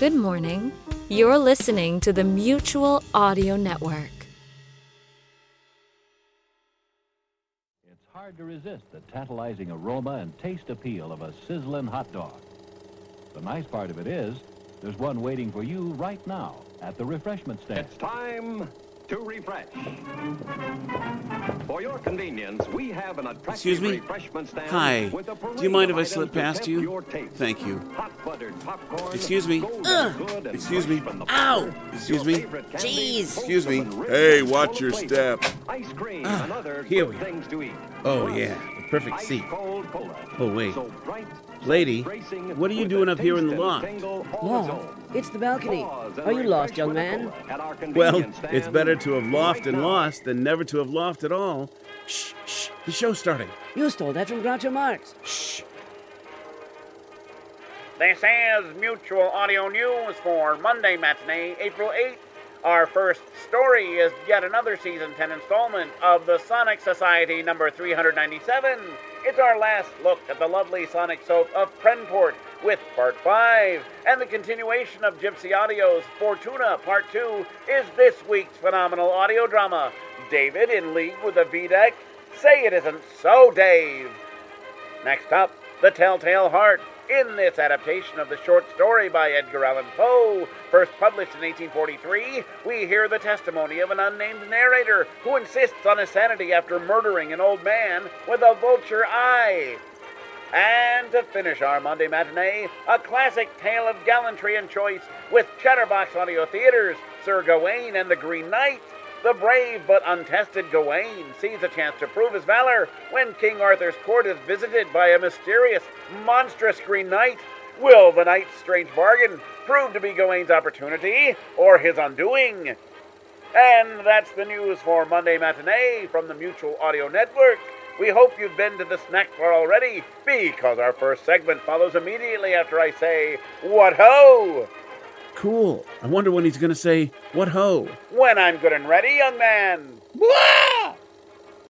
Good morning. You're listening to the Mutual Audio Network. It's hard to resist the tantalizing aroma and taste appeal of a sizzling hot dog. The nice part of it is, there's one waiting for you right now at the refreshment stand. It's time to refresh. For your convenience, we have an attractive Excuse me? refreshment stand Hi. with a Do you mind if I slip past you? Thank you. Hot buttered popcorn. Excuse me. golden Ugh. Excuse me. Ow. Excuse me. Jeez. Excuse me. Hey, watch your step. Ice cream ah, and other here we are. things to eat. Oh, yeah. The perfect ice seat. cold cola. Oh, wait. So bright, Lady, what are you doing up here in the taste loft? tingle all its Loft? own. It's the balcony. Are you lost, young man? cola at our Well, it's better to have loft and lost than never to have loft at all. Shh, shh. The show's starting. You stole that from Groucho Marx. Shh. This is Mutual Audio News for Monday matinee, April 8th. Our first story is yet another season 10 installment of the Sonic Society number 397. It's our last look at the lovely Sonic soap of Prenport with part 5. And the continuation of Gypsy Audio's Fortuna part 2 is this week's phenomenal audio drama. David in league with the VDEC? Say it isn't so, Dave. Next up, The Telltale Heart. In this adaptation of the short story by Edgar Allan Poe, first published in 1843, we hear the testimony of an unnamed narrator who insists on his sanity after murdering an old man with a vulture eye. And to finish our Monday matinee, a classic tale of gallantry and choice with Chatterbox Audio Theaters, Sir Gawain and the Green Knight. The brave but untested Gawain sees a chance to prove his valor when King Arthur's court is visited by a mysterious, monstrous Green Knight. Will the knight's strange bargain prove to be Gawain's opportunity or his undoing? And that's the news for Monday Matinee from the Mutual Audio Network. We hope you've been to the snack bar already because our first segment follows immediately after I say, What ho! Cool. I wonder when he's going to say, What ho? When I'm good and ready, young man.